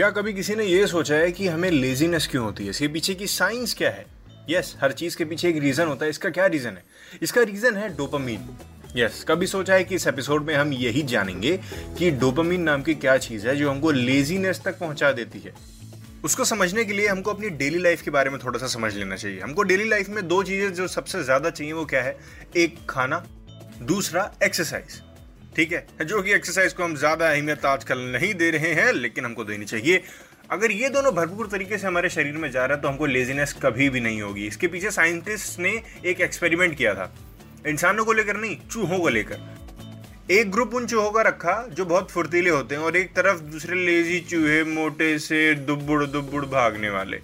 क्या कभी किसी ने ये सोचा है कि हमें लेजीनेस क्यों होती है? इसके पीछे की साइंस क्या है? यस yes, हर चीज़ के पीछे एक रीजन होता है। इसका क्या रीजन है? इसका रीजन है डोपामीन यस yes, कभी सोचा है कि इस एपिसोड में हम यही जानेंगे कि डोपामीन नाम की क्या चीज़ है जो हमको लेजीनेस तक पहुँचा देती है। उसको समझने के लिए हमको अपनी डेली लाइफ के बारे में थोड़ा सा समझ लेना चाहिए। हमको डेली लाइफ में दो चीज़ें जो सबसे ज़्यादा चाहिए वो क्या है? एक खाना दूसरा एक्सरसाइज ठीक है, जो कि एक्सरसाइज को हम ज़्यादा अहमियत आजकल नहीं दे रहे हैं, लेकिन हमको देनी चाहिए। अगर ये दोनों भरपूर तरीके से हमारे शरीर में जा रहा है तो हमको लेजीनेस कभी भी नहीं होगी। इसके पीछे साइंटिस्ट ने एक एक्सपेरिमेंट किया था। इंसानों को लेकर नहीं, चूहों को लेकर। एक ग्रुप उन चूहों का रखा, जो बहुत फुर्तीले होते हैं, और एक तरफ़ दूसरे लेजी चूहे, मोटे से दुब्बुड़ दुब्बुड़ भागने वाले।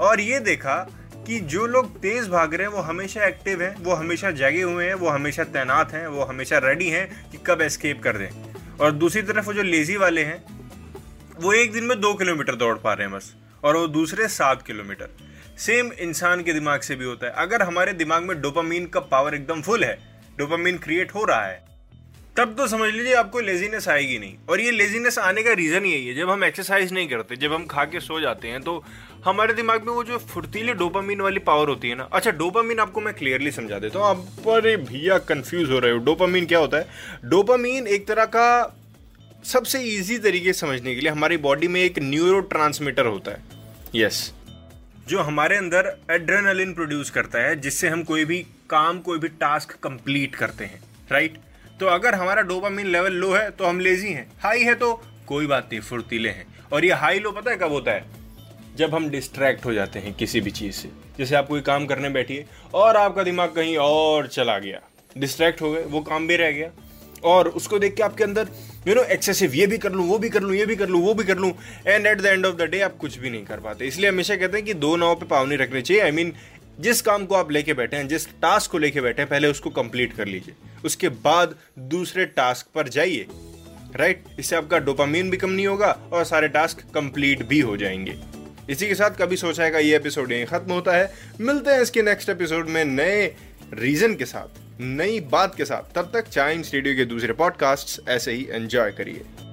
और ये देखा कि जो लोग तेज भाग रहे हैं, वो हमेशा एक्टिव हैं, वो हमेशा जगे हुए हैं, वो हमेशा तैनात हैं, वो हमेशा रेडी हैं कि कब एस्केप कर दें। और दूसरी तरफ़ वो जो लेजी वाले हैं, वो एक दिन में दो किलोमीटर दौड़ पा रहे हैं बस, और वो दूसरे सात किलोमीटर। सेम इंसान के दिमाग से भी होता है। अगर हमारे दिमाग में डोपामीन का पावर एकदम फुल है डोपामीन क्रिएट हो रहा है तब तो समझ लीजिए आपको लेजीनेस आएगी नहीं। और ये लेजीनेस आने का रीजन यही है, जब हम एक्सरसाइज नहीं करते, जब हम खा के सो जाते हैं तो हमारे दिमाग में वो जो फुर्तीले डोपामीन वाली पावर होती है ना अच्छा डोपामीन आपको मैं क्लियरली समझा देता हूँ, आप पर भैया कंफ्यूज हो रहे हो डोपामीन क्या होता है? डोपामीन एक तरह का सबसे ईजी तरीके समझने के लिए हमारी बॉडी में एक न्यूरो होता है। यस जो हमारे अंदर एड्रेनलिन प्रोड्यूस करता है, जिससे हम कोई भी काम, कोई भी टास्क कंप्लीट करते हैं राइट तो अगर हमारा डोपामीन लेवल लो है तो हम लेजी हैं। हाई है तो कोई बात नहीं फुर्तीले हैं। और ये हाई लो पता है कब होता है? जब हम डिस्ट्रैक्ट हो जाते हैं किसी भी चीज़ से। जैसे आप कोई काम करने बैठिए और आपका दिमाग कहीं और चला गया। डिस्ट्रैक्ट हो गए वो काम भी रह गया। और उसको देख के आपके अंदर यू नो एक्सेसिव ये भी कर लूँ वो भी कर लूँ ये भी कर लूँ वो भी कर लूँ। And at the end of the day आप कुछ भी नहीं कर पाते। इसलिए हमेशा कहते हैं कि दो नाव पे पाव नहीं रखने चाहिए। आई I मीन mean, जिस काम को आप लेके बैठे हैं, जिस टास्क को लेके बैठे हैं, पहले उसको कंप्लीट कर लीजिए। उसके बाद दूसरे टास्क पर जाइए। राइट इससे आपका डोपामीन भी कम नहीं होगा और सारे टास्क कंप्लीट भी हो जाएँगे। इसी के साथ कभी सोचा है का ये एपिसोड यहीं खत्म होता है? मिलते हैं इसके नेक्स्ट एपिसोड में नए रीजन के साथ, नई बात के साथ। तब तक चाइम स्टूडियो के दूसरे पॉडकास्ट ऐसे ही एंजॉय करिए।